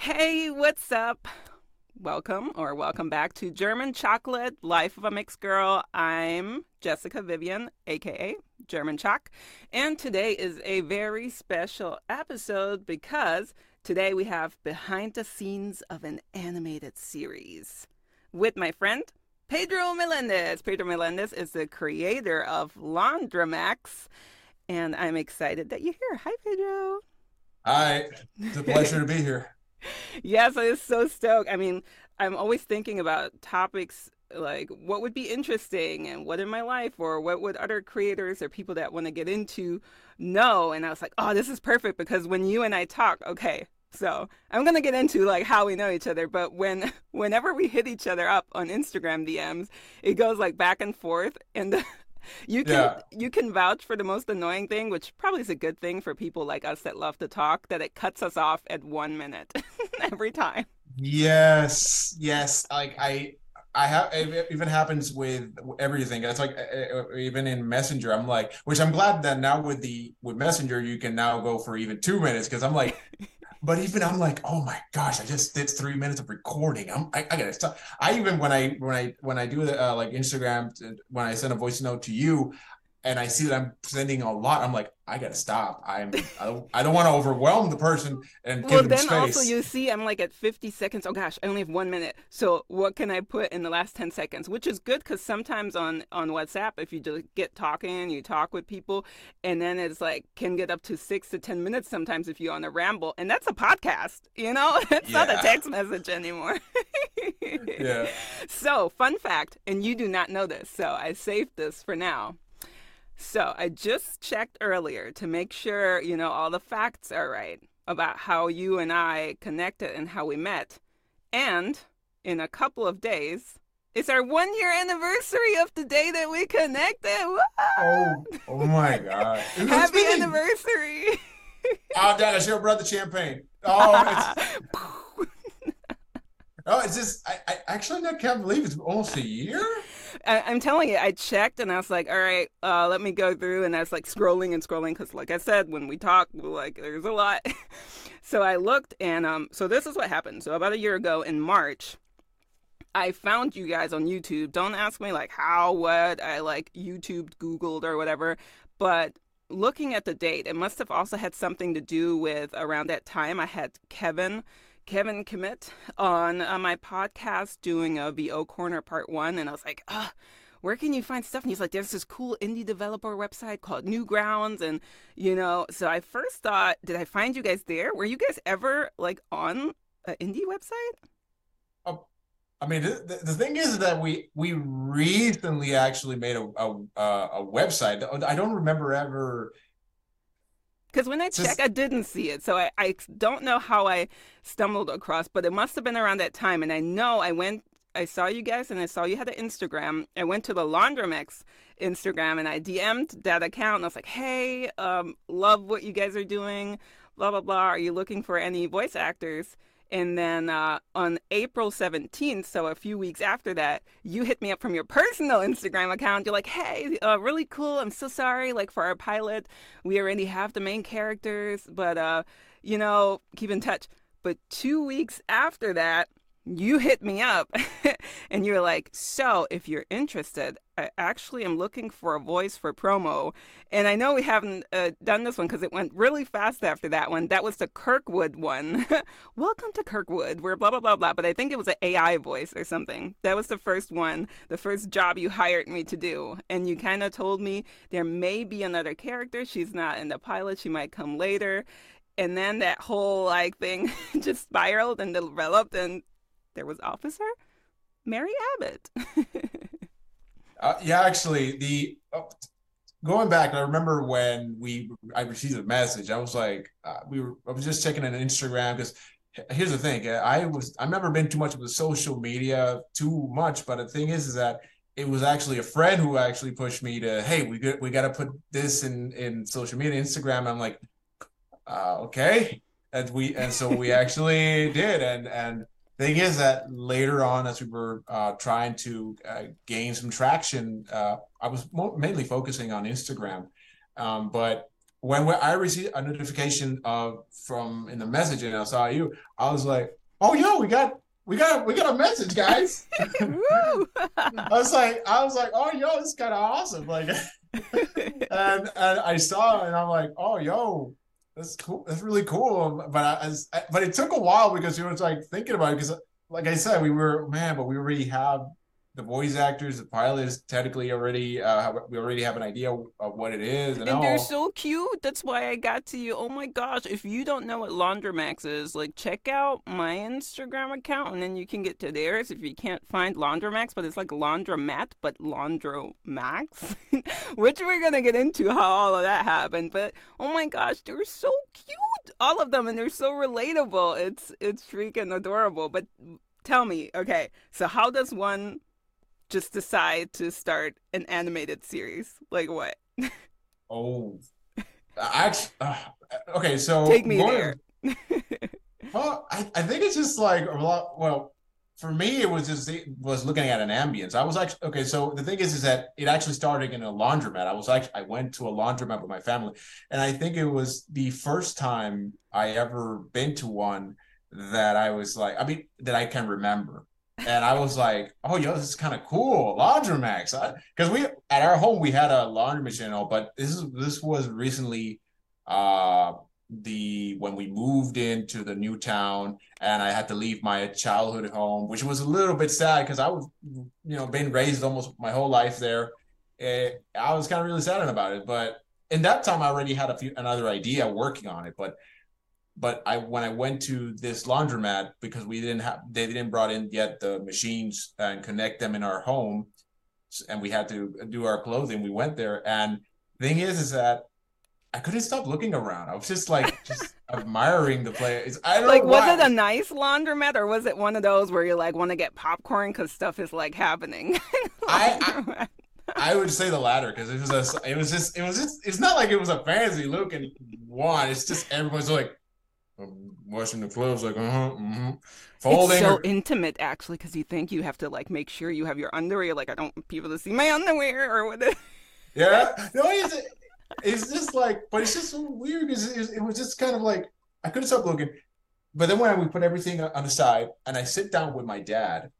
Hey, what's up? Welcome or welcome back to German Chocolate Life of a Mixed Girl. I'm Jessica Vivian, aka German Choc, and today is a very special episode because today we have behind the scenes of an animated series with my friend Pedro Melendez. Pedro Melendez is the creator of Laundromax, and I'm excited that you're here. Hi, Pedro. Hi, it's a pleasure to be here yes, I was so stoked. I mean, I'm always thinking about topics like what would be interesting and what in my life or what would other creators or people that want to get into know. And I was like, oh, this is perfect because when you and I talk, okay, so I'm gonna get into like how we know each other, but when whenever we hit each other up on Instagram DMs, it goes like back and forth, and you can yeah. you can vouch for the most annoying thing, which probably is a good thing for people like us that love to talk, that it cuts us off at one minute every time. Yes, yes. Like I, I have. It even happens with everything. It's like even in Messenger, I'm like, which I'm glad that now with the with Messenger, you can now go for even two minutes because I'm like, but even I'm like, oh my gosh, I just did three minutes of recording. I'm, I, I gotta stop. I even when I when I when I do the uh, like Instagram when I send a voice note to you, and I see that I'm sending a lot, I'm like, I gotta stop. I'm I don't, I don't want to overwhelm the person and well, give them then also you see I'm like at 50 seconds. Oh gosh, I only have one minute. So what can I put in the last 10 seconds? Which is good because sometimes on on WhatsApp, if you just get talking, you talk with people, and then it's like can get up to six to 10 minutes sometimes if you're on a ramble, and that's a podcast. You know, it's yeah. not a text message anymore. yeah. So fun fact, and you do not know this, so I saved this for now. So I just checked earlier to make sure, you know, all the facts are right about how you and I connected and how we met. And in a couple of days, it's our one year anniversary of the day that we connected. Oh, oh my God. Happy anniversary. oh, Dad, I should have brought the champagne. Oh, it's, oh, it's just, I, I actually I can't believe it's almost a year. I, am telling you, I checked and I was like, all right, uh, let me go through. And I was like scrolling and scrolling because, like I said, when we talk, like there's a lot. so I looked and um, so this is what happened. So about a year ago in March, I found you guys on YouTube. Don't ask me like how, what I like YouTube, Googled or whatever. But looking at the date, it must have also had something to do with around that time I had Kevin Kevin Commit on uh, my podcast doing a VO Corner Part 1, and I was like, ah, where can you find stuff? And he's like, there's this cool indie developer website called Newgrounds. And, you know, so I first thought, did I find you guys there? Were you guys ever like on an indie website? Oh, I mean, the, the thing is that we we recently actually made a, a, a website. I don't remember ever because when I Just... checked, I didn't see it. So I, I don't know how I stumbled across, but it must have been around that time. And I know I went, I saw you guys and I saw you had an Instagram. I went to the Laundromax Instagram and I DM'd that account and I was like, hey, um, love what you guys are doing, blah, blah, blah. Are you looking for any voice actors? And then uh, on April 17th, so a few weeks after that, you hit me up from your personal Instagram account. You're like, hey, uh, really cool. I'm so sorry. Like for our pilot, we already have the main characters, but, uh, you know, keep in touch. But two weeks after that, you hit me up and you're like, So, if you're interested, I actually am looking for a voice for promo. And I know we haven't uh, done this one because it went really fast after that one. That was the Kirkwood one. Welcome to Kirkwood, where blah, blah, blah, blah. But I think it was an AI voice or something. That was the first one, the first job you hired me to do. And you kind of told me there may be another character. She's not in the pilot, she might come later and then that whole like thing just spiraled and developed and there was Officer Mary Abbott. uh, yeah, actually, the oh, going back, I remember when we I received a message. I was like, uh, we were I was just checking on Instagram because here's the thing. I was I've never been too much of the social media too much, but the thing is, is that it was actually a friend who actually pushed me to, hey, we got we got to put this in in social media, Instagram. I'm like, uh, okay, and we and so we actually did, and and thing is that later on, as we were uh, trying to uh, gain some traction, uh, I was mo- mainly focusing on Instagram. Um, but when I received a notification of from in the message and I saw you, I was like, "Oh, yo, we got we got we got a message, guys." I was like, I was like, "Oh, yo, this is kind of awesome!" Like, and and I saw and I'm like, "Oh, yo." That's cool. That's really cool. Um, but I, I, but it took a while because you was like thinking about it because, like I said, we were man, but we already have the voice actors, the pilot is technically already uh, we already have an idea of what it is, and, and they're so cute. That's why I got to you. Oh my gosh! If you don't know what Laundromax is, like check out my Instagram account, and then you can get to theirs if you can't find Laundromax. But it's like Laundromat, but Laundromax, which we're gonna get into how all of that happened. But oh my gosh, they're so cute, all of them, and they're so relatable. It's it's freaking adorable. But tell me, okay, so how does one just decide to start an animated series? Like what? oh, actually, uh, okay. So take me there. well, I, I think it's just like a lot. Well, for me, it was just it was looking at an ambience. I was actually okay. So the thing is, is that it actually started in a laundromat. I was actually I went to a laundromat with my family, and I think it was the first time I ever been to one that I was like, I mean, that I can remember and I was like, "Oh, yo, this is kind of cool, Laundromax." Because we at our home we had a laundry machine, but this is this was recently uh the when we moved into the new town and I had to leave my childhood home, which was a little bit sad because I was you know been raised almost my whole life there. It, I was kind of really sad about it, but in that time I already had a few another idea working on it, but but I when I went to this laundromat because we didn't have they didn't brought in yet the machines and connect them in our home, and we had to do our clothing. We went there, and thing is, is that I couldn't stop looking around. I was just like just admiring the place. I don't like. was it a nice laundromat or was it one of those where you like want to get popcorn because stuff is like happening? I, I I would say the latter because it was a, it was just, it was just, it's not like it was a fancy looking one. It's just everyone's like, washing the clothes, like, uh huh, mm-hmm. Folding. It's so or... intimate, actually, because you think you have to like make sure you have your underwear. Like, I don't want people to see my underwear or what. yeah, no, it's, it's just like, but it's just weird because it, it was just kind of like I couldn't stop looking. But then when we put everything on the side and I sit down with my dad,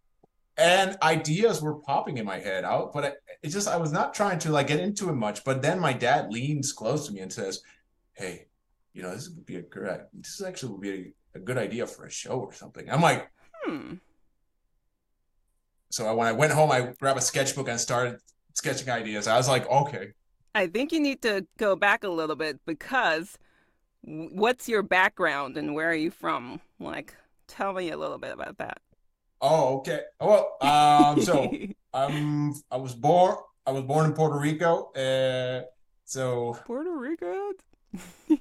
and ideas were popping in my head out, but it's just I was not trying to like get into it much. But then my dad leans close to me and says, "Hey, you know, this would be a great, this actually would be a, a good idea for a show or something. I'm like, hmm. So when I went home, I grabbed a sketchbook and started sketching ideas. I was like, okay. I think you need to go back a little bit because what's your background and where are you from? Like, tell me a little bit about that. Oh, okay. Well, um, so um, I was born. I was born in Puerto Rico. Uh, so Puerto Rico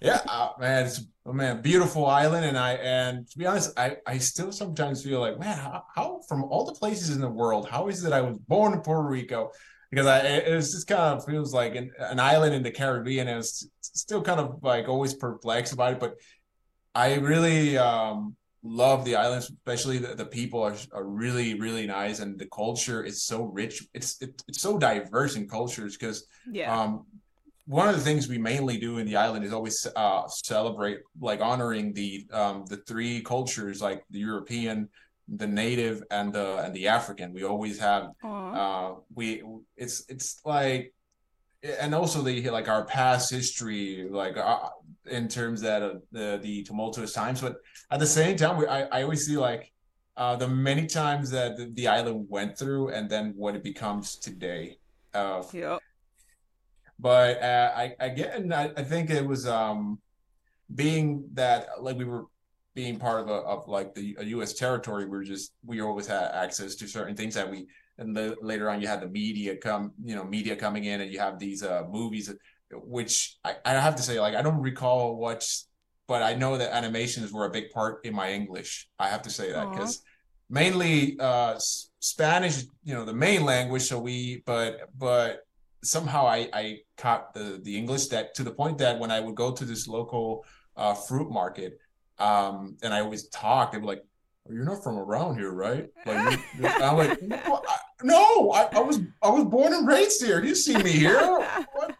yeah, uh, man, it's oh man, beautiful island, and I and to be honest, I I still sometimes feel like, man, how, how from all the places in the world, how is it I was born in Puerto Rico? Because I it was just kind of feels like an, an island in the Caribbean, and it's still kind of like always perplexed about it, but I really um love the islands, especially the, the people are, are really, really nice. And the culture is so rich. It's, it, it's so diverse in cultures because yeah. um, one of the things we mainly do in the island is always uh, celebrate like honoring the um, the three cultures like the European, the native, and the and the African. We always have uh, we it's it's like and also the like our past history like uh, in terms that uh, the the tumultuous times. But at the same time we, I, I always see like uh, the many times that the, the island went through and then what it becomes today uh, yep but uh, I again, I, I think it was um, being that like we were being part of a, of like the a U.S. territory. We are just we always had access to certain things that we and the, later on you had the media come, you know, media coming in, and you have these uh, movies, which I, I have to say, like I don't recall what, but I know that animations were a big part in my English. I have to say that because mainly uh, Spanish, you know, the main language. So we, but but somehow I, I caught the the English that to the point that when I would go to this local uh, fruit market, um, and I always talk, they were like, oh, "You're not from around here, right?" Like, I'm like, "No, I, no I, I, was I was born and raised here. You see me here?" What?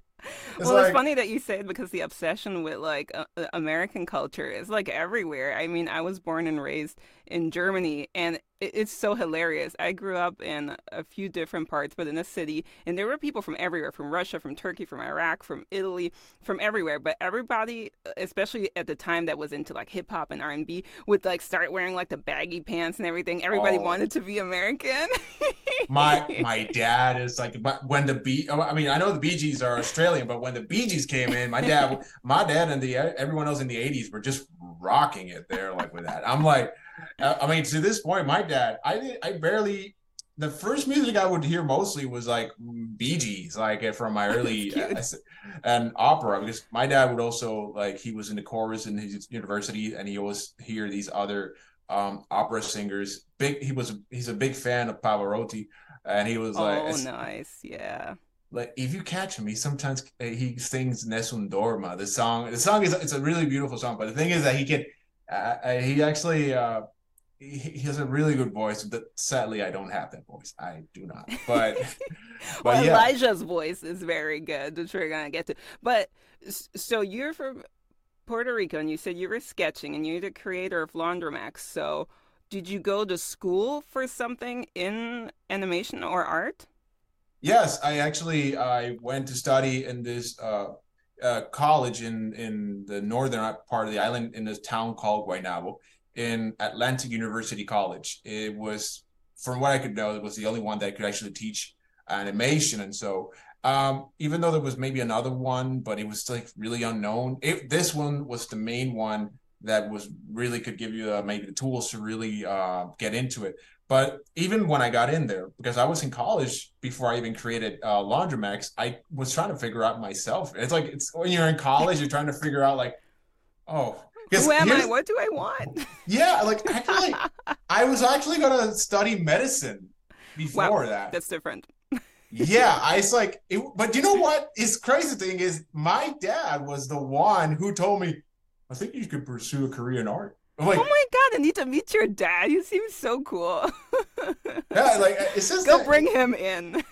well, like, it's funny that you say it because the obsession with like uh, American culture is like everywhere. I mean, I was born and raised in Germany, and it's so hilarious. I grew up in a few different parts, but in a city, and there were people from everywhere from Russia, from Turkey, from Iraq, from Italy, from everywhere. But everybody, uh, especially at the time that was into like hip hop and R&B, would like start wearing like the baggy pants and everything. Everybody oh. wanted to be American. my my dad is like when the B, oh, I mean I know the Bee Gees are Australian, but when the Bee Gees came in, my dad my dad and the everyone else in the 80s were just rocking it there like with that. I'm like I mean, to this point, my dad, I did, I barely. The first music I would hear mostly was like Bee Gees, like from my early uh, and opera, because my dad would also like he was in the chorus in his university, and he always hear these other um, opera singers. Big, he was he's a big fan of Pavarotti, and he was like, "Oh, nice, yeah." Like if you catch him, he sometimes uh, he sings Nessun Dorma. The song, the song is it's a really beautiful song, but the thing is that he can uh, he actually uh, he, he, has a really good voice. But sadly, I don't have that voice. I do not. But, but well, yeah. Elijah's voice is very good, which we're gonna get to. But so you're from Puerto Rico, and you said you were sketching, and you're the creator of Laundromax. So did you go to school for something in animation or art? Yes, I actually I went to study in this uh, uh, college in in the northern part of the island in this town called Guaynabo in Atlantic University College. It was, from what I could know, it was the only one that could actually teach animation, and so um, even though there was maybe another one, but it was like really unknown. It, this one was the main one that was really could give you uh, maybe the tools to really uh, get into it. But even when I got in there, because I was in college before I even created uh, Laundromax, I was trying to figure out myself. It's like it's when you're in college, you're trying to figure out like, oh, who am I? What do I want? Yeah, like actually, I was actually gonna study medicine before wow, that. That's different. yeah, I was like, it, but you know what? Is crazy thing is, my dad was the one who told me, I think you could pursue a career in art. Like, oh my god, I need to meet your dad. You seem so cool. yeah, like it's just go that, bring him in.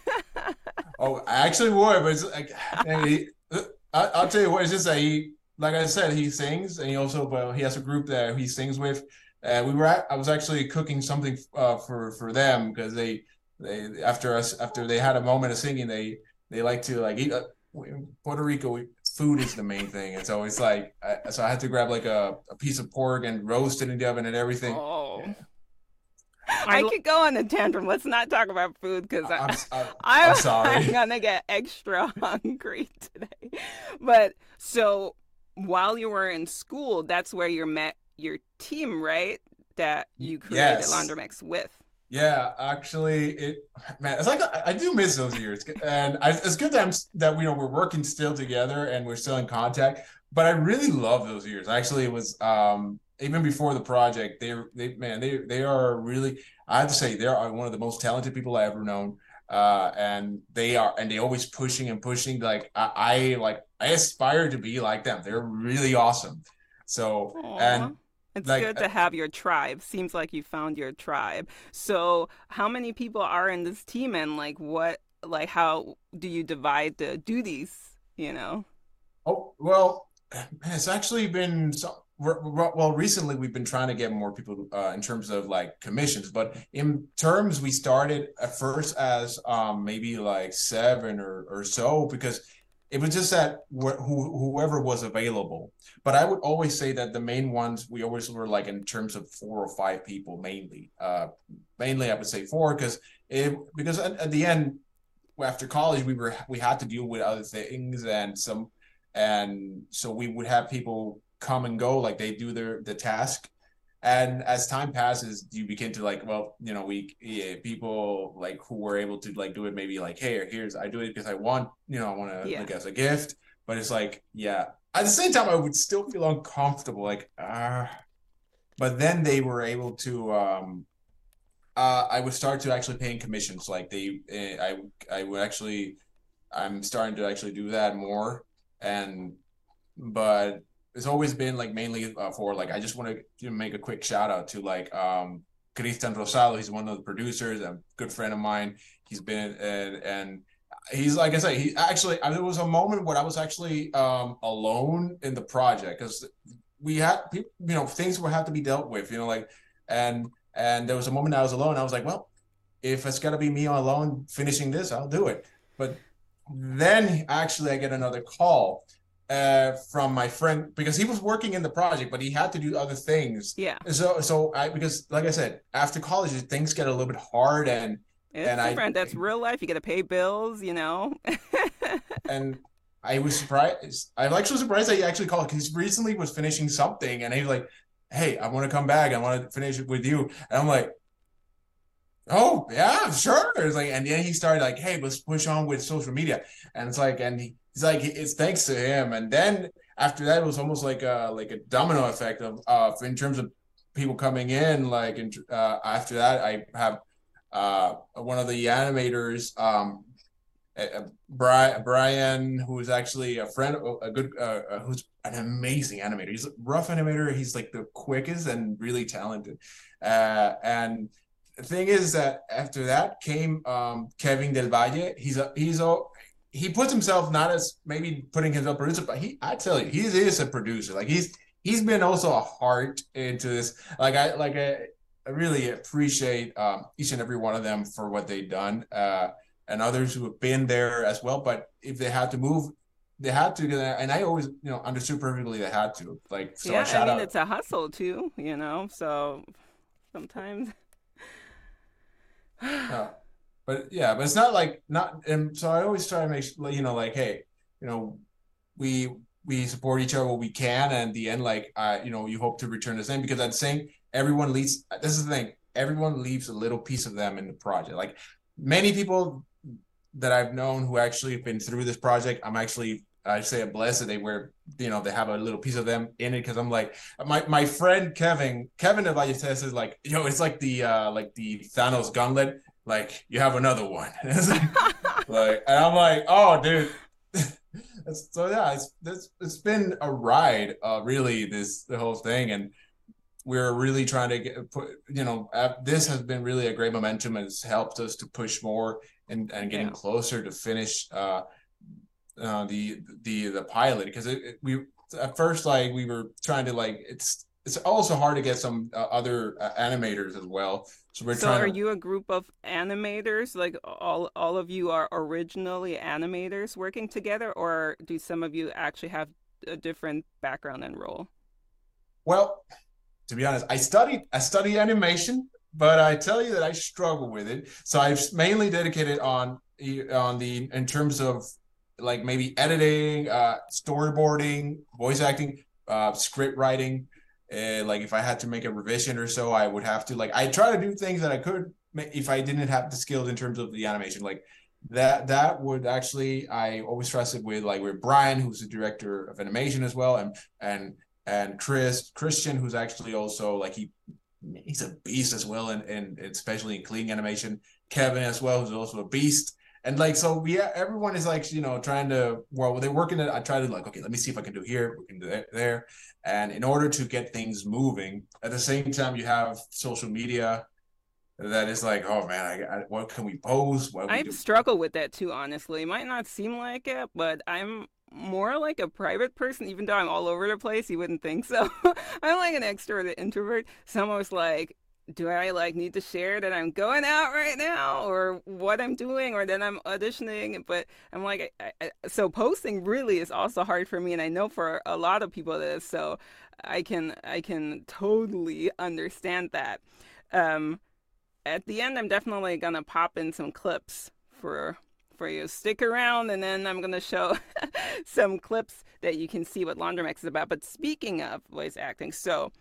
oh, I actually would, but it's like, I, will uh, tell you what. It's just that he, like I said, he sings, and he also, well, he has a group that he sings with. Uh, we were at, I was actually cooking something uh, for for them because they they after us after they had a moment of singing, they they like to like eat. Uh, Puerto Rico, we, food is the main thing, and so it's like, I, so I had to grab like a, a piece of pork and roast it in the oven and everything. Oh. Yeah. I could go on a tantrum. Let's not talk about food because I'm, I'm, I'm, sorry. I'm gonna get extra hungry today. But so while you were in school, that's where you met your team, right? That you created yes. With. Yeah, actually, it man, it's like I, do miss those years, and I, it's good that I'm, that you know we're working still together and we're still in contact. But I really love those years. Actually, it was um, even before the project. They they man they they are really I have to say they are one of the most talented people I ever known. Uh, and they are and they always pushing and pushing. Like I, I like I aspire to be like them. They're really awesome. So Aww. and it's like, good to uh, have your tribe. Seems like you found your tribe. So, how many people are in this team, and like what, like how do you divide the duties? You know. Oh well, it's actually been so. Well, recently we've been trying to get more people uh, in terms of like commissions, but in terms we started at first as um, maybe like seven or, or so because it was just that wh- whoever was available. But I would always say that the main ones we always were like in terms of four or five people mainly. Uh, mainly, I would say four because it because at, at the end after college we were we had to deal with other things and some and so we would have people come and go like they do their the task. And as time passes you begin to like well you know we yeah, people like who were able to like do it maybe like hey or here's i do it because i want you know i want to yeah. like as a gift. But it's like yeah. At the same time i would still feel uncomfortable like ah. Uh, but then they were able to um uh i would start to actually paying commissions. Like they uh, i i would actually i'm starting to actually do that more. And but it's always been like mainly uh, for like I just want to make a quick shout out to like um Christian Rosado. He's one of the producers, a good friend of mine. He's been and and he's like I said, he actually I mean, there was a moment when I was actually um, alone in the project because we had you know things would have to be dealt with, you know, like and and there was a moment I was alone. I was like, well, if it's got to be me alone finishing this, I'll do it. But then actually, I get another call uh, from my friend because he was working in the project, but he had to do other things. Yeah. So so I because like I said, after college, things get a little bit hard and it's and different. I, That's real life. You got to pay bills, you know. and I was surprised. I'm actually surprised that he actually called because he recently was finishing something, and he was like, "Hey, I want to come back. I want to finish it with you." And I'm like, "Oh yeah, sure." It's like, and then he started like, "Hey, let's push on with social media," and it's like, and he, he's like, it's thanks to him. And then after that, it was almost like a like a domino effect of uh in terms of people coming in. Like, in, uh, after that, I have uh, one of the animators, um, Brian, Brian, who's actually a friend, a good, uh, uh, who's an amazing animator. He's a rough animator. He's like the quickest and really talented. Uh, and the thing is that after that came um, Kevin Del Valle. He's a he's a he puts himself not as maybe putting himself producer, but he I tell you he is a producer. Like he's he's been also a heart into this. Like I like I, I really appreciate um, each and every one of them for what they've done, uh, and others who have been there as well. But if they had to move, they had to. And I always, you know, understood perfectly they had to. Like, so yeah, I mean, out. it's a hustle too, you know. So sometimes. uh, but yeah, but it's not like not. And so I always try to make you know, like, hey, you know, we we support each other what we can, and the end, like, uh, you know, you hope to return the same because I'm saying everyone leaves. This is the thing. Everyone leaves a little piece of them in the project. Like many people that I've known who actually have been through this project, I'm actually I say a blessed they were, you know, they have a little piece of them in it because I'm like my my friend Kevin, Kevin Ballesteros is like, yo, know, it's like the uh like the Thanos gauntlet. Like you have another one. like, and I'm like, oh dude. so yeah, it's, it's it's been a ride, uh really, this the whole thing. And we're really trying to get put you know this has been really a great momentum and it's helped us to push more and, and getting yeah. closer to finish uh, uh, the the the pilot because we at first like we were trying to like it's it's also hard to get some uh, other uh, animators as well so we're so trying are to... you a group of animators like all all of you are originally animators working together or do some of you actually have a different background and role well to be honest. I studied I studied animation, but I tell you that I struggle with it. So I've mainly dedicated on on the in terms of like maybe editing, uh, storyboarding, voice acting, uh, script writing. Uh, like if I had to make a revision or so, I would have to like I try to do things that I could if I didn't have the skills in terms of the animation. Like that that would actually I always trusted with like with Brian, who's the director of animation as well, and and and Chris Christian, who's actually also like he he's a beast as well, and and especially in clean animation. Kevin as well, who's also a beast. And like so, yeah, everyone is like you know trying to well, they're working it. I try to like okay, let me see if I can do here, we can do there, and in order to get things moving, at the same time you have social media that is like, oh man, I, I, what can we post? What I struggle with that too, honestly. It might not seem like it, but I'm more like a private person, even though I'm all over the place. You wouldn't think so. I'm like an extrovert introvert. So was like, do I like need to share that I'm going out right now or what I'm doing or that I'm auditioning? But I'm like, I, I, so posting really is also hard for me, and I know for a lot of people it is. So I can I can totally understand that. Um, at the end, I'm definitely gonna pop in some clips for for you. Stick around, and then I'm going to show some clips that you can see what Laundromax is about. But speaking of voice acting, so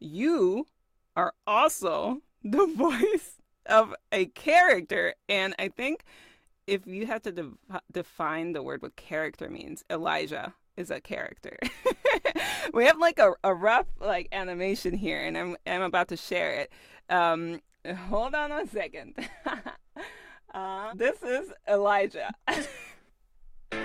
you are also the voice of a character, and I think if you have to de- define the word what character means, Elijah is a character. we have like a, a rough like animation here, and I'm I'm about to share it. Um, hold on a second. Uh, this is Elijah.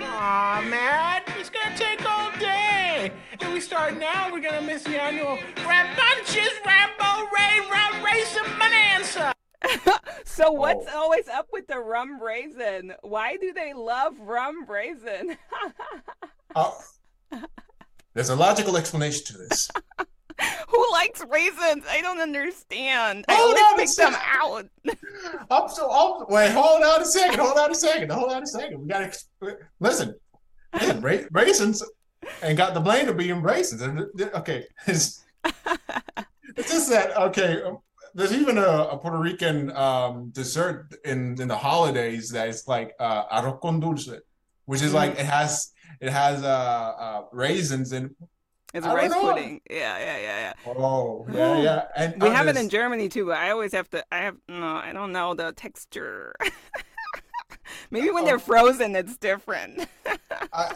Aw, man, it's gonna take all day. If we start now, we're gonna miss the annual Rambunctious Rambo Ray Run Race of Bonanza. So what's Oh. always up with the rum raisin? Why do they love rum raisin? Uh, there's a logical explanation to this. Who likes raisins? I don't understand. I Hold on a always pick them second. out. I'm so I'm, wait, hold on a second, hold on a second, hold on a second. We gotta listen. Listen, ra- raisins and got the blame of being raisins. Okay, it's, it's just that okay. um, There's even a, a Puerto Rican um, dessert in in the holidays that is like uh, arroz con dulce, which is like it has it has uh, uh, raisins and It's I rice know. pudding. Yeah, yeah, yeah, yeah. oh yeah yeah and We uh, have it in Germany too, but I always have to. I have no. I don't know the texture. Maybe when they're Oh. frozen, it's different. I,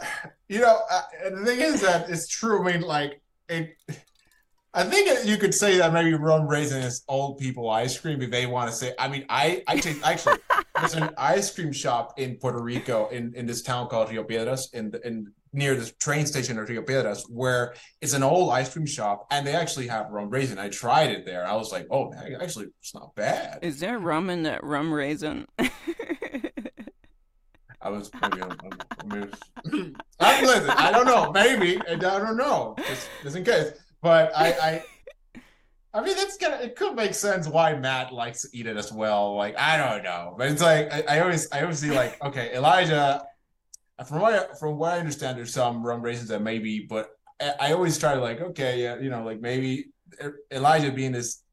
you know, uh, the thing is that it's true. I mean, like it. I think you could say that maybe rum raisin is old people ice cream if they want to say. I mean, I I take actually there's an ice cream shop in Puerto Rico in in this town called Rio Piedras in the, in near the train station of Rio Piedras where it's an old ice cream shop and they actually have rum raisin. I tried it there. I was like, oh, man, actually, it's not bad. Is there rum in that rum raisin? I was maybe I'm, I'm, maybe- I, listen, I don't know. Maybe I don't know. Just, just in case. But I, I, I mean, that's gonna. It could make sense why Matt likes to eat it as well. Like I don't know, but it's like I, I always, I always see like, okay, Elijah. From what I, from what I understand, there's some rum raisins that maybe, but I, I always try to like, okay, yeah, you know, like maybe Elijah being this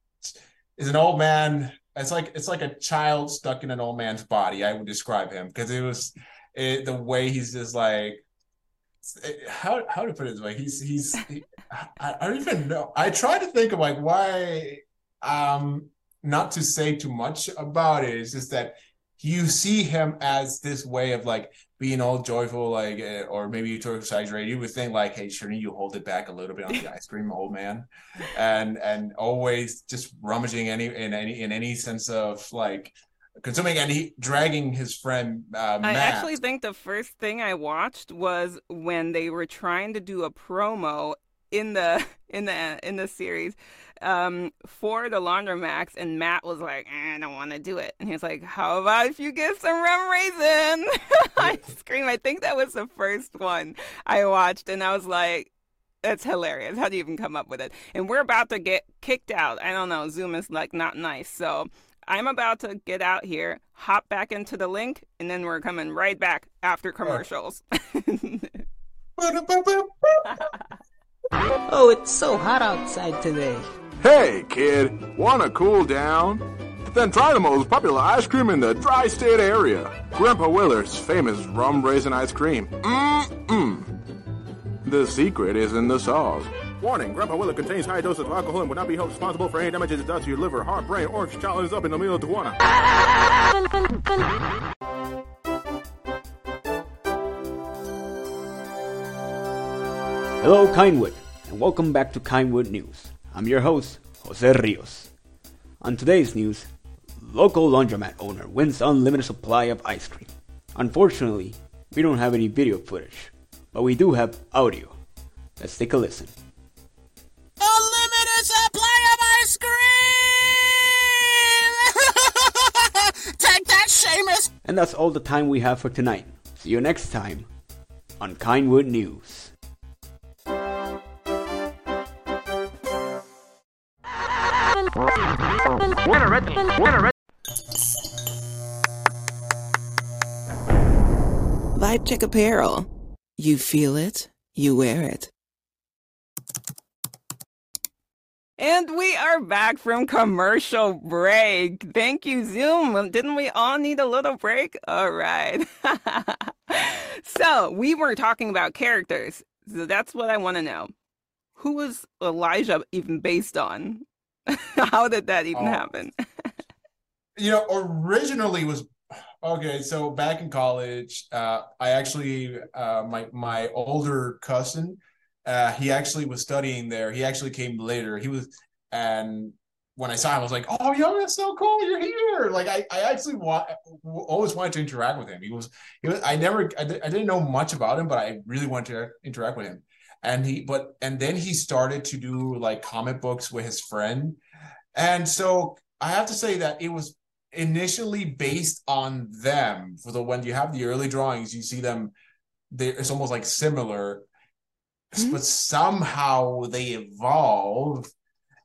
is an old man. It's like it's like a child stuck in an old man's body. I would describe him because it was it, the way he's just like how how to put it this way. He's he's he, I, I don't even know. I try to think of like why um not to say too much about it. It's just that you see him as this way of like being all joyful, like, eh, or maybe you to exaggerate. You would think like, hey, shouldn't you hold it back a little bit on the ice cream, old man? And and always just rummaging any in any in any sense of like consuming and he dragging his friend uh, I actually think the first thing I watched was when they were trying to do a promo in the in the in the series um for the laundromax and Matt was like eh, I don't want to do it. And he's like how about if you get some rum raisin? I scream I think that was the first one I watched and I was like that's hilarious. How do you even come up with it? And we're about to get kicked out. I don't know. Zoom is like not nice. So I'm about to get out here, hop back into the link, and then we're coming right back after commercials. Oh, it's so hot outside today. Hey, kid, wanna cool down? Then try the most popular ice cream in the tri state area Grandpa Willer's famous rum raisin ice cream. Mmm. The secret is in the sauce. Warning Grandpa Willer contains high doses of alcohol and would not be held responsible for any damages it does to your liver, heart, brain, or challenges up in the middle of the Tijuana. Hello, Kindwood, and welcome back to Kindwood News. I'm your host, Jose Rios. On today's news, local laundromat owner wins unlimited supply of ice cream. Unfortunately, we don't have any video footage, but we do have audio. Let's take a listen. Unlimited supply of ice cream! Take that, Seamus! And that's all the time we have for tonight. See you next time on Kindwood News. Vibe Check Apparel. You feel it, you wear it. and we are back from commercial break. Thank you, Zoom. Didn't we all need a little break? All right. so we were talking about characters. So that's what I want to know. Who was Elijah even based on? How did that even Oh. happen? you know originally was okay so back in college uh i actually uh my my older cousin uh he actually was studying there. He actually came later. He was and when i saw him i was like oh yo that's so cool. You're here. Like i i actually wa- always wanted to interact with him. He was he was i never I, I didn't know much about him but i really wanted to interact with him and he but and then he started to do like comic books with his friend and so i have to say that it was initially based on them. For the when you have the early drawings, you see them. They, it's almost like similar, Mhm. but somehow they evolve.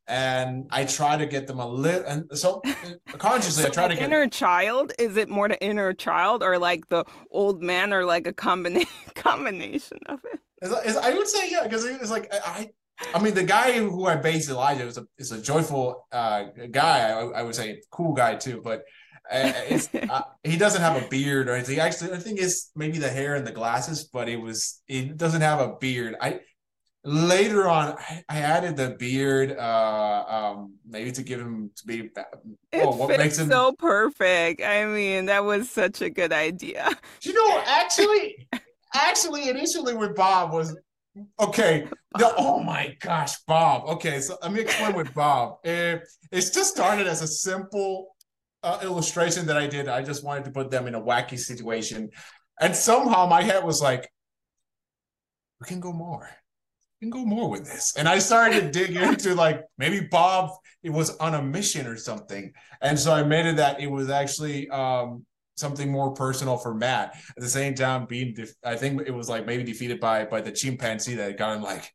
And I try to get them a little, and so consciously I try to get inner child. Is it more the inner child, or like the old man, or like a combination combination of it? Is, is, I would say yeah, because it's like I, I mean, the guy who I base Elijah is a is a joyful uh, guy. I, I would say cool guy too, but uh, it's uh, he doesn't have a beard or anything. Actually, I think it's maybe the hair and the glasses, but it was it doesn't have a beard. I later on I, I added the beard, uh, um, maybe to give him to be. It Oh, what fits makes him? so perfect. I mean, that was such a good idea. You know, actually, actually, initially with Bob was okay. No, oh my gosh, Bob. Okay, so let me explain with Bob. It, it's just started as a simple uh, illustration that I did. I just wanted to put them in a wacky situation, and somehow my head was like, "We can go more. We can go more with this." And I started to dig into like maybe Bob it was on a mission or something, and so I made it that it was actually um something more personal for Matt. At the same time, being def- I think it was like maybe defeated by by the chimpanzee that got him like,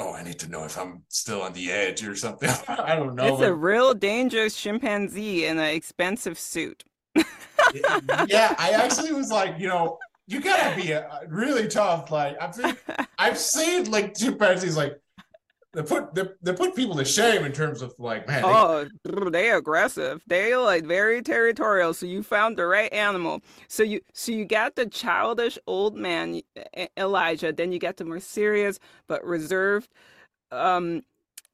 oh, I need to know if I'm still on the edge or something. I don't know. it's a real dangerous chimpanzee in an expensive suit. yeah, I actually was like, you know, you gotta be a, really tough. Like I've seen, I've seen like chimpanzees like they put they, they put people to shame in terms of like man. they- Oh, they aggressive. They like very territorial. So you found the right animal. So you so you got the childish old man Elijah. Then you got the more serious but reserved um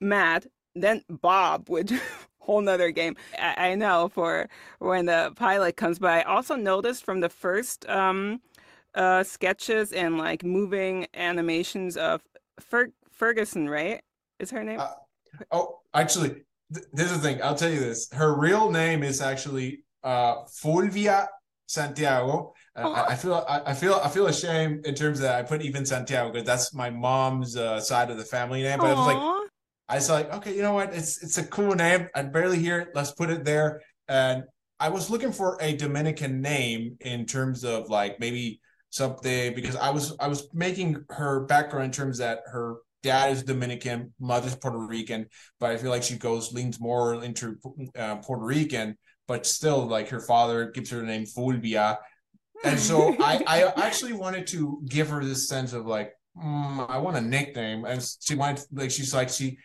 Matt. Then Bob, which whole nother game. I, I know for when the pilot comes. But I also noticed from the first um uh sketches and like moving animations of Fer- Ferguson, right? Is her name? Uh, Oh, actually, th- this is the thing. I'll tell you this. Her real name is actually uh, Fulvia Santiago. Uh, I, I feel I, I feel I feel ashamed in terms of that I put even Santiago because that's my mom's uh, side of the family name. But I was like, I was like, okay, you know what? It's it's a cool name. I barely hear it. Let's put it there. And I was looking for a Dominican name in terms of like maybe something because I was I was making her background in terms that her dad is Dominican, mother's Puerto Rican, but I feel like she goes leans more into uh, Puerto Rican, but still like her father gives her the name Fulvia, and so I I actually wanted to give her this sense of like mm, I want a nickname, and she wanted like she's like she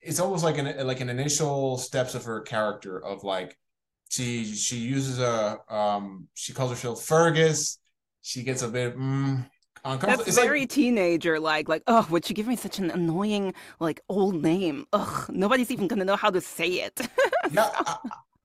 it's almost like an like an initial steps of her character of like she she uses a um she calls herself Fergus. She gets a bit mm, uncomfortable. That's It's like- very teenager like. Like, oh, would you give me such an annoying, like, old name? Ugh, nobody's even gonna know how to say it. yeah,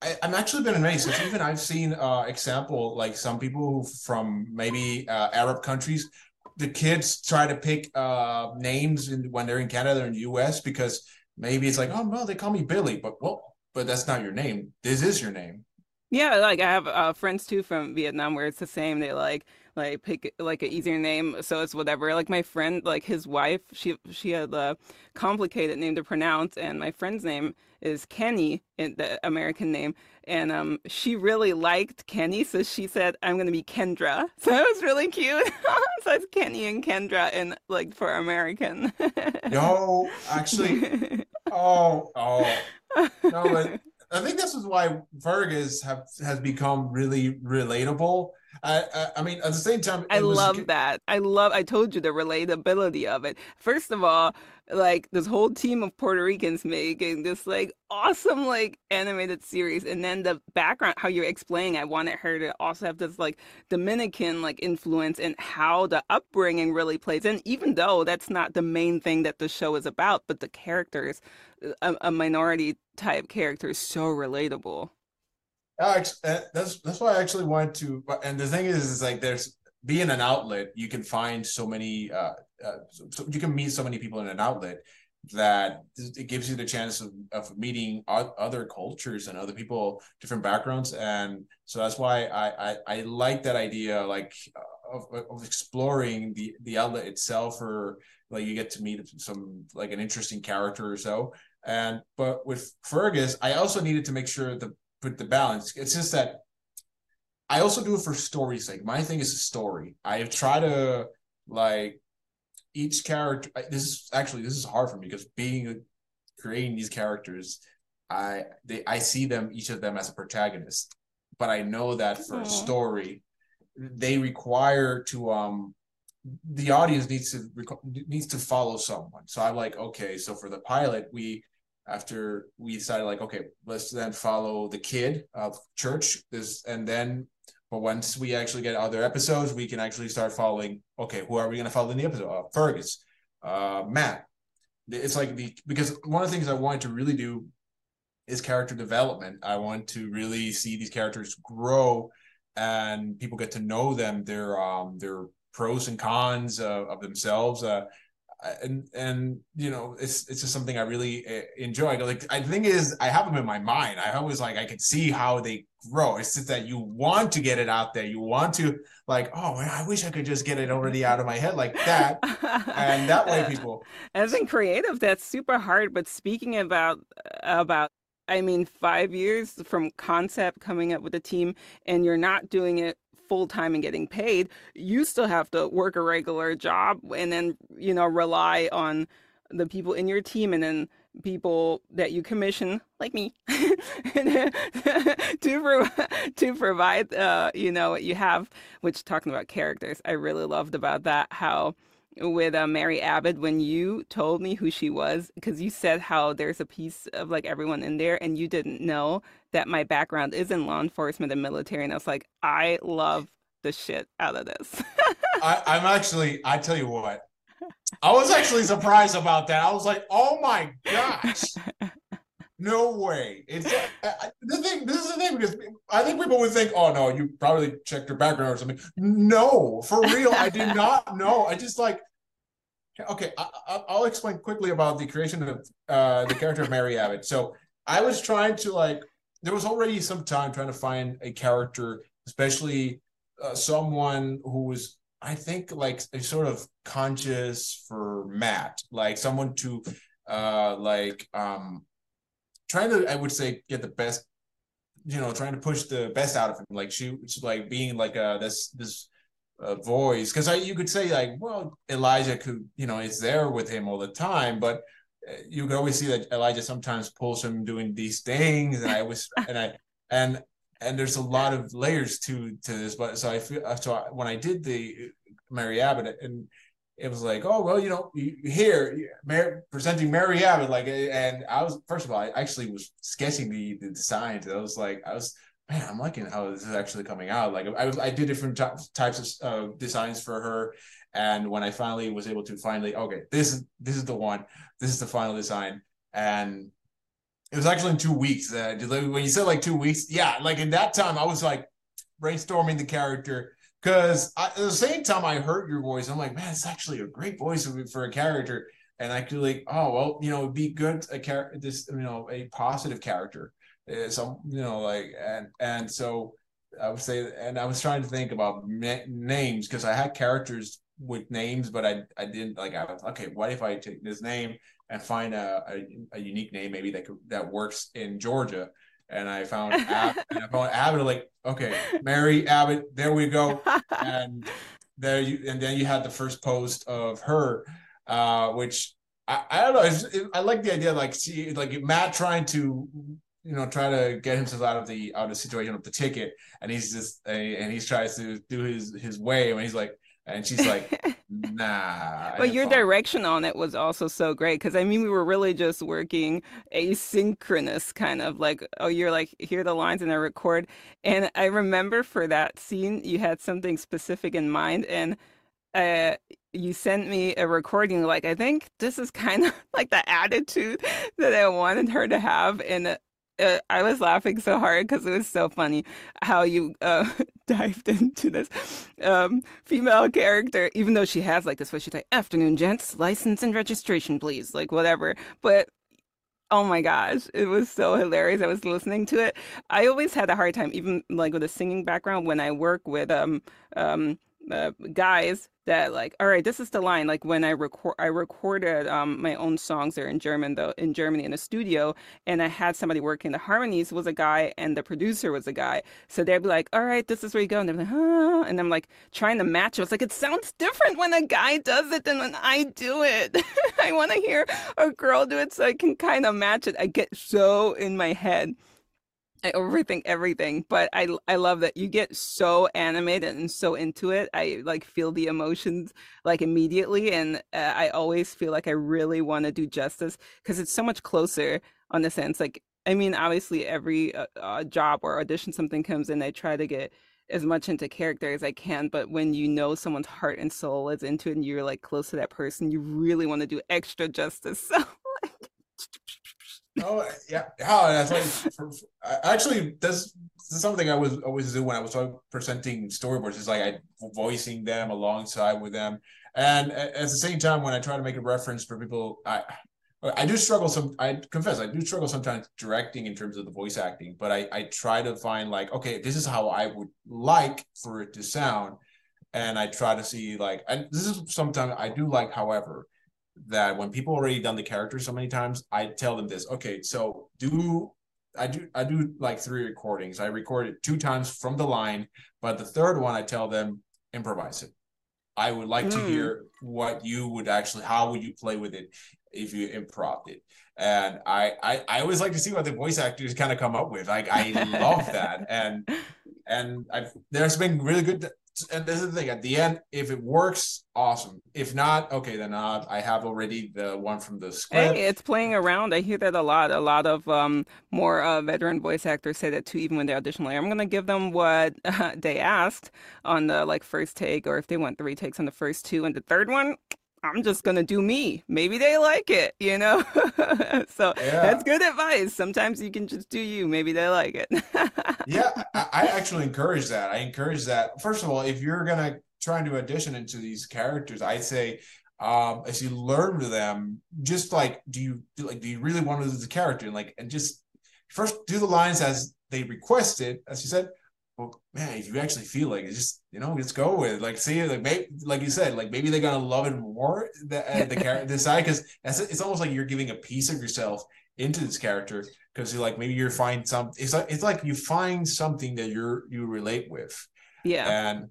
I, I'm actually been amazed because even I've seen uh example like some people from maybe uh, Arab countries, the kids try to pick uh names in, when they're in Canada or in the US because maybe it's like, oh no, they call me Billy, but well, but that's not your name. This is your name. Yeah, like I have uh, friends too from Vietnam where it's the same. They like like pick like an easier name, so it's whatever. Like my friend, like his wife, she she had a complicated name to pronounce, and my friend's name is Kenny, in the American name, and um she really liked Kenny, so she said I'm gonna be Kendra. So it was really cute. so it's Kenny and Kendra, and like for American. No, actually, oh, oh, no, but I think this is why Fergus have has become really relatable. I, I, I mean, at the same time, I was- love that. I love, I told you the relatability of it. First of all, like this whole team of Puerto Ricans making this like awesome like animated series. And then the background, how you're explaining, I wanted her to also have this like Dominican like influence and how the upbringing really plays in, even though that's not the main thing that the show is about, but the characters, a, a minority type character is so relatable. Uh, that's that's why I actually wanted to. And the thing is, is like there's being an outlet, you can find so many. Uh, uh, so, you can meet so many people in an outlet that it gives you the chance of, of meeting other cultures and other people, different backgrounds, and so that's why I I, I like that idea, like of, of exploring the the outlet itself, or like you get to meet some like an interesting character or so. And but with Fergus, I also needed to make sure the put the balance. It's just that I also do it for story's sake. My thing is a story. I try to like each character. This is actually this is hard for me because being creating these characters, I they I see them each of them as a protagonist, but I know that for a Aw. story, they require to um the audience needs to needs to follow someone. So I'm like, okay, so for the pilot, we after we decided like, okay, let's then follow the kid of church. This and then, but once we actually get other episodes, we can actually start following. Okay, who are we going to follow in the episode? Uh, Fergus, uh, Matt. It's like the because one of the things I wanted to really do is character development. I want to really see these characters grow and people get to know them, their um their pros and cons uh, of themselves. Uh, and and you know it's it's just something I really uh, enjoy. Like I think is I have them in my mind. I always like I can see how they grow. It's just that you want to get it out there. You want to like oh man, I wish I could just get it already out of my head like that, and that way people. As in creative, that's super hard. But speaking about about, I mean, five years from concept coming up with a team, and you're not doing it full time and getting paid, you still have to work a regular job, and then you know rely on the people in your team, and then people that you commission, like me, to pro- to provide, uh, you know, what you have. Which talking about characters, I really loved about that how with uh, Mary Abbott when you told me who she was because you said how there's a piece of like everyone in there and you didn't know that my background is in law enforcement and military and I was like I love the shit out of this. I, I'm actually. I tell you what. I was actually surprised about that. I was like, "Oh my gosh, no way!" It's I- the thing. This is the thing because I think people would think, "Oh no, you probably checked her background or something." No, for real, I did not know. I just like. Okay, I, I, I'll explain quickly about the creation of uh, the character of Mary Abbott. So I was trying to like. There was already some time trying to find a character, especially uh, someone who was I think like a sort of conscious for Matt, like someone to uh like um trying to I would say get the best you know trying to push the best out of him. Like she she's like being like uh this this uh, voice. Because I you could say like well Elijah could you know is there with him all the time but uh, you could always see that Elijah sometimes pulls him doing these things and I was and I and and there's a lot of layers to to this but so i feel so I, when i did the mary abbott and it was like oh well you know here presenting mary abbott like and i was first of all i actually was sketching the the designs i was like i was man i'm liking how this is actually coming out like i was i did different ty- types of uh, designs for her and when i finally was able to finally okay this is this is the one this is the final design and it was actually in two weeks. Uh, when you said like two weeks, yeah, like in that time, I was like brainstorming the character because at the same time I heard your voice. I'm like, man, it's actually a great voice for a character. And I could like, oh well, you know, it'd be good a character, this you know, a positive character. Eh, so you know, like and and so I would say, and I was trying to think about names because I had characters with names, but I I didn't like. I was okay. What if I take this name and find a, a, a unique name maybe that could, that works in Georgia? And I found Ab- and I found Abbott. Like okay, Mary Abbott. There we go. And there you and then you had the first post of her, uh, which I, I don't know. It, I like the idea like see like Matt trying to you know try to get himself out of the out of the situation of the ticket and he's just and he's tries to do his his way and he's like and she's like nah but your fine." direction on it was also so great because I mean we were really just working asynchronous kind of like oh you're like hear the lines and I record and I remember for that scene you had something specific in mind and uh you sent me a recording like I think this is kind of like the attitude that I wanted her to have and uh, I was laughing so hard because it was so funny how you uh, dived into this um, female character, even though she has like this voice. She's like, "Afternoon, gents, license and registration, please," like whatever. But oh my gosh, it was so hilarious. I was listening to it. I always had a hard time, even like with a singing background, when I work with um um uh, guys that like all right this is the line like when i record i recorded um my own songs there in german though in germany in a studio and i had somebody working the harmonies was a guy and the producer was a guy. So they'd be like all right this is where you go and they're like huh? And i'm like trying to match it. It's like it sounds different when a guy does it than when i do it. I want to hear a girl do it so i can kind of match it. I get so in my head I overthink everything, but I I love that you get so animated and so into it. I like feel the emotions like immediately, and uh, I always feel like I really want to do justice because it's so much closer on the sense. Like, I mean, obviously, every uh, uh, job or audition something comes in, I try to get as much into character as I can. But when you know someone's heart and soul is into it, and you're like close to that person, you really want to do extra justice. So. Oh yeah, oh, that's like for, for, actually that's, that's something I was always do when I was presenting storyboards. Is like I voicing them alongside with them, and at, at the same time when I try to make a reference for people, I I do struggle some. I confess I do struggle sometimes directing in terms of the voice acting, but I I try to find like okay, this is how I would like for it to sound, and I try to see like and this is sometimes I do like, however that when people already done the character so many times, I tell them this. Okay, so do I do I do like three recordings. I record it two times from the line, but the third one I tell them improvise it. I would like mm. to hear what you would actually how would you play with it if you improv it. And I, I I always like to see what the voice actors kind of come up with. Like I love that. And and I've there's been really good and this is the thing at the end if it works awesome. If not okay then uh, i have already the one from the script. hey it's playing around. I hear that a lot. A lot of um, more uh, veteran voice actors say that too even when they audition like i'm going to give them what uh, they asked on the like first take or if they want three takes on the first two and the third one I'm just gonna do me. Maybe they like it, you know. so yeah. that's good advice. Sometimes you can just do you. Maybe they like it. yeah, I, I, actually encourage that. I encourage that. First of all, if you're gonna try and do audition into these characters, I say, um, as you learn to them, just like, do you like, do you really want to do the character, and like, and just first do the lines as they requested, as you said, well, man, if you actually feel like it, just you know, just go with it. like see like maybe like you said, like maybe they're gonna love it more the uh, the character the side because it's almost like you're giving a piece of yourself into this character because you're like maybe you're find some it's like it's like you find something that you're you relate with yeah and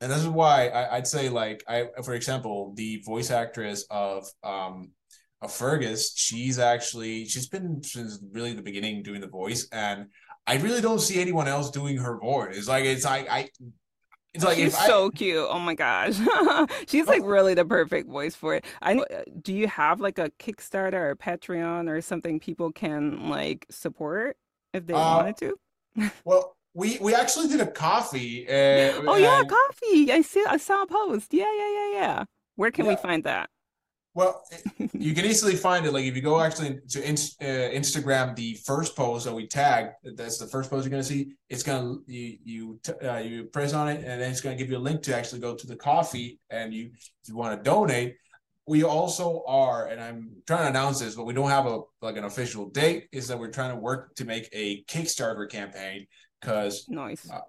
and this is why I, would say like I for example the voice actress of um of Fergus she's actually she's been since really the beginning doing the voice and I really don't see anyone else doing her voice. It's like it's like I. It's like she's so I, cute. Oh my gosh, she's like really the perfect voice for it. I uh, do you have like a Kickstarter or Patreon or something people can like support if they uh, wanted to? well, we we actually did a Ko-fi. Uh, oh yeah, Ko-fi. I see. I saw a post. Yeah, yeah, yeah, yeah. Where can yeah. we find that? Well, you can easily find it. Like if you go actually to uh, Instagram, the first post that we tagged, that's the first post you're gonna see. It's gonna you you uh, you press on it, and then it's gonna give you a link to actually go to the Ko-fi. And you if you want to donate, we also are, and I'm trying to announce this, but we don't have a like an official date. Is that we're trying to work to make a Kickstarter campaign because nice. Uh,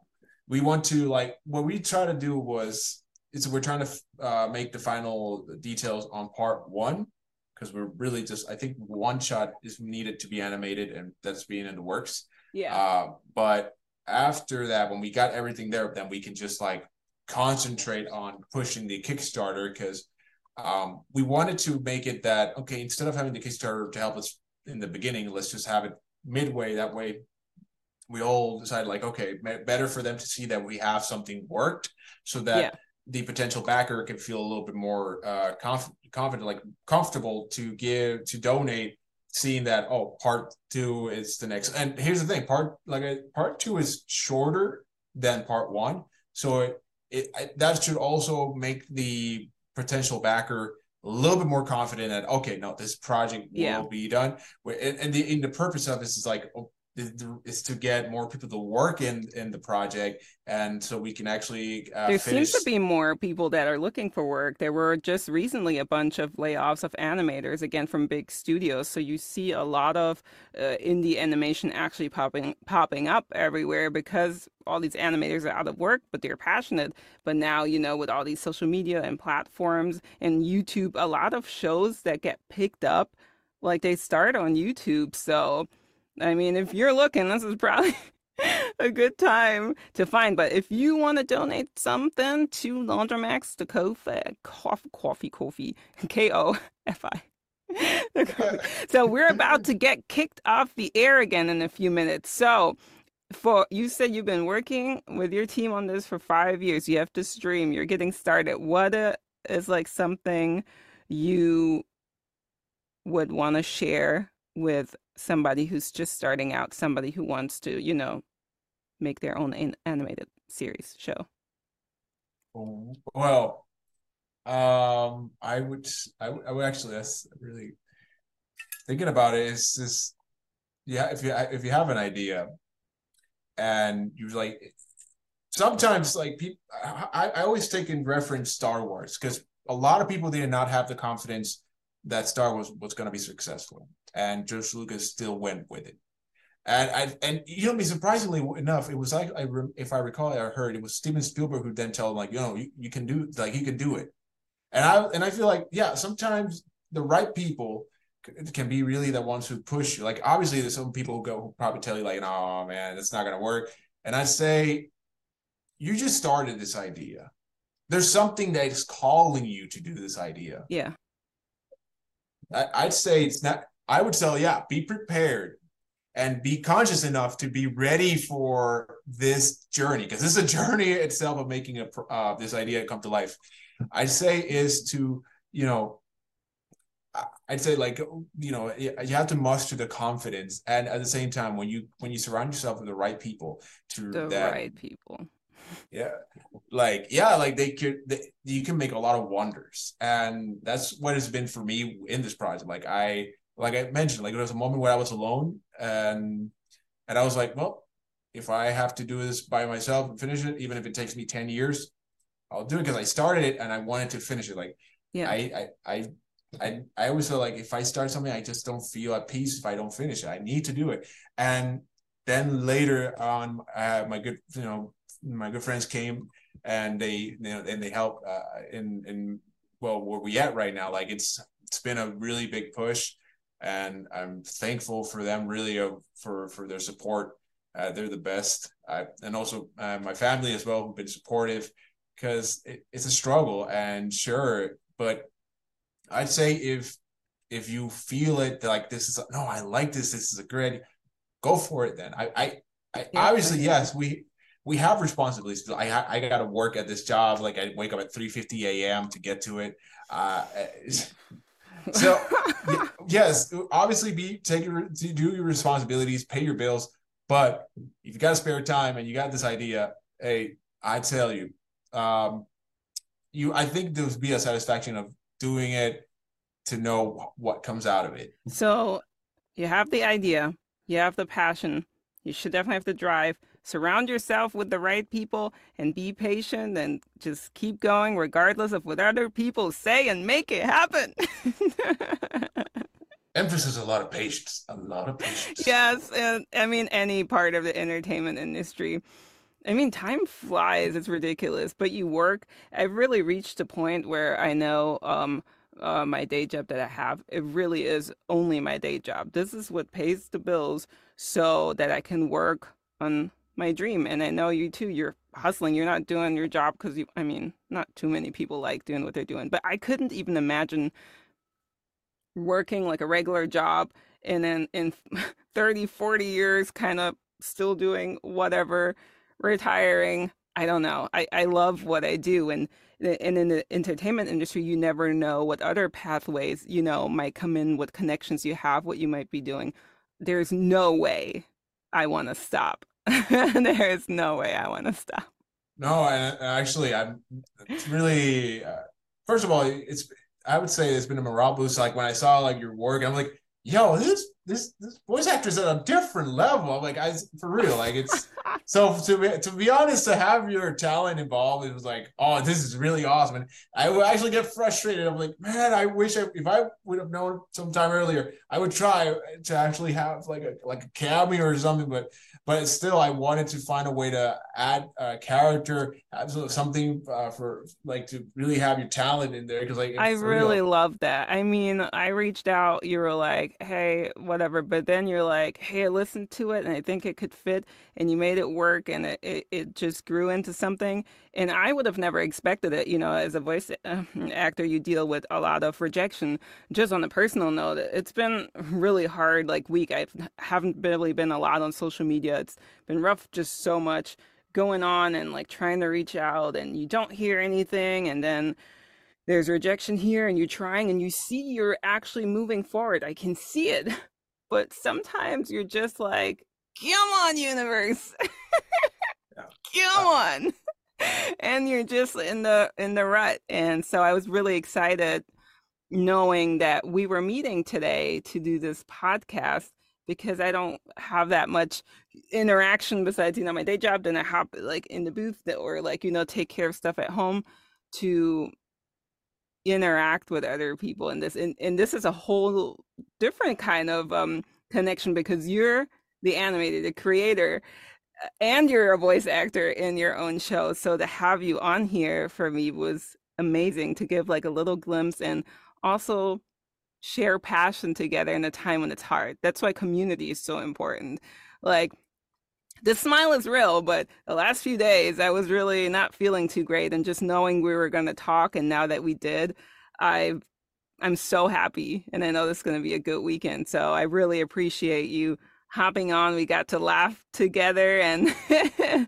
we want to like what we try to do was it's we're trying to uh, make the final details on part one because we're really just I think one shot is needed to be animated and that's being in the works. Yeah. Uh, but after that, when we got everything there, then we can just like concentrate on pushing the Kickstarter because um, we wanted to make it that okay instead of having the Kickstarter to help us in the beginning, let's just have it midway. That way, we all decided like okay, better for them to see that we have something worked so that. Yeah the potential backer can feel a little bit more uh, conf- confident, like comfortable to give to donate, seeing that oh, part two is the next. And here's the thing: part like a, part two is shorter than part one, so it, it that should also make the potential backer a little bit more confident that okay, no, this project yeah. will be done. And, and the in the purpose of this is like is to get more people to work in in the project and so we can actually uh, there finish... seems to be more people that are looking for work. There were just recently a bunch of layoffs of animators again from big studios so you see a lot of uh, indie animation actually popping popping up everywhere because all these animators are out of work but they're passionate. But now you know with all these social media and platforms and youtube a lot of shows that get picked up like they start on youtube so I mean, if you're looking, this is probably a good time to find. But if you want to donate something to Laundromax, to Ko-fi, coffee, coffee, coffee, K O F I. so we're about to get kicked off the air again in a few minutes. So for you said you've been working with your team on this for five years. You have to stream. You're getting started. What uh, is like something you would want to share with somebody who's just starting out, somebody who wants to, you know, make their own an- animated series show? Well, um, I would, I would, I would actually, that's really thinking about it. Is this, yeah, if you if you have an idea, and you're like, sometimes like people, I, I always take in reference Star Wars because a lot of people did not have the confidence that Star Wars was going to be successful and George Lucas still went with it. And I and you know, me surprisingly enough, it was like I if I recall, I heard it was Steven Spielberg who then told him like, you know, you, you can do like you can do it. And I and I feel like yeah, sometimes the right people can be really the ones who push you. Like obviously, there's some people who go who probably tell you like, "No, man, it's not gonna work." And I say, you just started this idea. There's something that is calling you to do this idea. Yeah. I, would say it's not. I would say, yeah, be prepared and be conscious enough to be ready for this journey because this is a journey itself of making a uh, this idea come to life. I'd say is to you know, I'd say like you know you have to muster the confidence and at the same time when you when you surround yourself with the right people to the that, right people yeah like yeah like they could they, you can make a lot of wonders and that's what it's been for me in this project like i like I mentioned, like there was a moment where I was alone and and I was like, well, if I have to do this by myself and finish it, even if it takes me 10 years, I'll do it because I started it and I wanted to finish it. Like yeah. I I I I, I always feel like if I start something, I just don't feel at peace if I don't finish it. I need to do it. And then later on, uh, my good, you know, my good friends came and they, you know, and they helped uh, in, in, well, where we at right now, like it's, it's been a really big push and I'm thankful for them really uh, for for their support. Uh, they're the best, I, and also uh, my family as well who've been supportive because it, it's a struggle and sure, but I'd say if if you feel it like this is no, I like this, this is a great, go for it. Then. I I, I yeah, obviously yes we we have responsibilities. I I got to work at this job. Like I wake up at three fifty a.m. to get to it. Uh, so yes, obviously be take your do your responsibilities, pay your bills. But if you got spare time and you got this idea, hey, I tell you, um, you I think there would be a satisfaction of doing it to know what comes out of it. So you have the idea, you have the passion, you should definitely have the drive surround yourself with the right people and be patient and just keep going regardless of what other people say and make it happen. Emphasis a lot of patience, a lot of patience. Yes, and I mean any part of the entertainment industry. I mean, time flies. It's ridiculous. But you work. I've really reached a point where I know um, uh, my day job that I have, it really is only my day job. This is what pays the bills so that I can work on my dream. And I know you too, you're hustling. You're not doing your job because you, I mean, not too many people like doing what they're doing. But I couldn't even imagine working like a regular job and then in 30, 40 years, kind of still doing whatever, retiring. I don't know. I, I love what I do. And, eh, and in the entertainment industry, you never know what other pathways, you know, might come in, what connections you have, what you might be doing. There's no way I want to stop. there is no way I want to stop. No, and actually, I'm it's really. Uh, first of all, it's I would say it's been a morale boost. Like when I saw like your work, I'm like, yo, this this this voice actor's at a different level. I'm like, I for real, like it's so to be to be honest, to have your talent involved, it was like, oh, this is really awesome. And I would actually get frustrated. I'm like, man, I wish I, if I would have known sometime earlier, I would try to actually have like a like a cameo or something. But but still, I wanted to find a way to add a character, have something uh, for like to really have your talent in there because like I really real. love that. I mean, I reached out, you were like, hey, whatever. But then you're like, hey, I listened to it and I think it could fit. And you made it work and it, it, it just grew into something. And I would have never expected it. You know, as a voice uh, actor, you deal with a lot of rejection. Just on a personal note, it's been really hard, like week. I haven't really been a lot on social media. It's been rough, just so much going on and like trying to reach out and you don't hear anything. And then there's rejection here and you're trying and you see you're actually moving forward. I can see it. But sometimes you're just like, come on, universe. come on. and you're just in the in the rut. And so I was really excited knowing that we were meeting today to do this podcast because I don't have that much interaction besides, you know, my day job. Then I hop like in the booth or like, you know, take care of stuff at home to interact with other people in this and, and this is a whole different kind of um connection because you're the animator the creator uh, and you're a voice actor in your own show so to have you on here for me was amazing to give like a little glimpse and also share passion together in a time when it's hard that's why community is so important like the smile is real, but the last few days I was really not feeling too great. And just knowing we were going to talk, and now that we did, I I'm so happy, and I know this is going to be a good weekend. So I really appreciate you hopping on. We got to laugh together and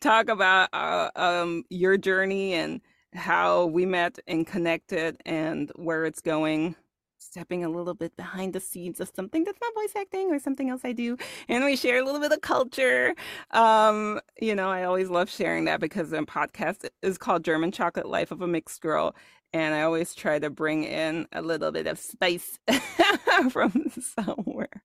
talk about uh, um, your journey and how we met and connected and where it's going stepping a little bit behind the scenes of something that's not voice acting or something else I do. And we share a little bit of culture. Um, you know, I always love sharing that because the podcast is called German Chocolate Life of a Mixed Girl. And I always try to bring in a little bit of spice from somewhere.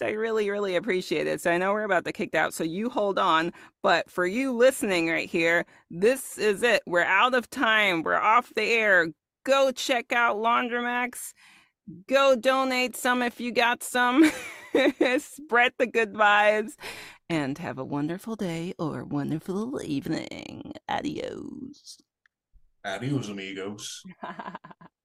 So I really, really appreciate it. So I know we're about to kick out, so you hold on. But for you listening right here, this is it. We're out of time. We're off the air go check out Laundromax. Go donate some if you got some. Spread the good vibes and have a wonderful day or wonderful evening. Adios. Adios, amigos.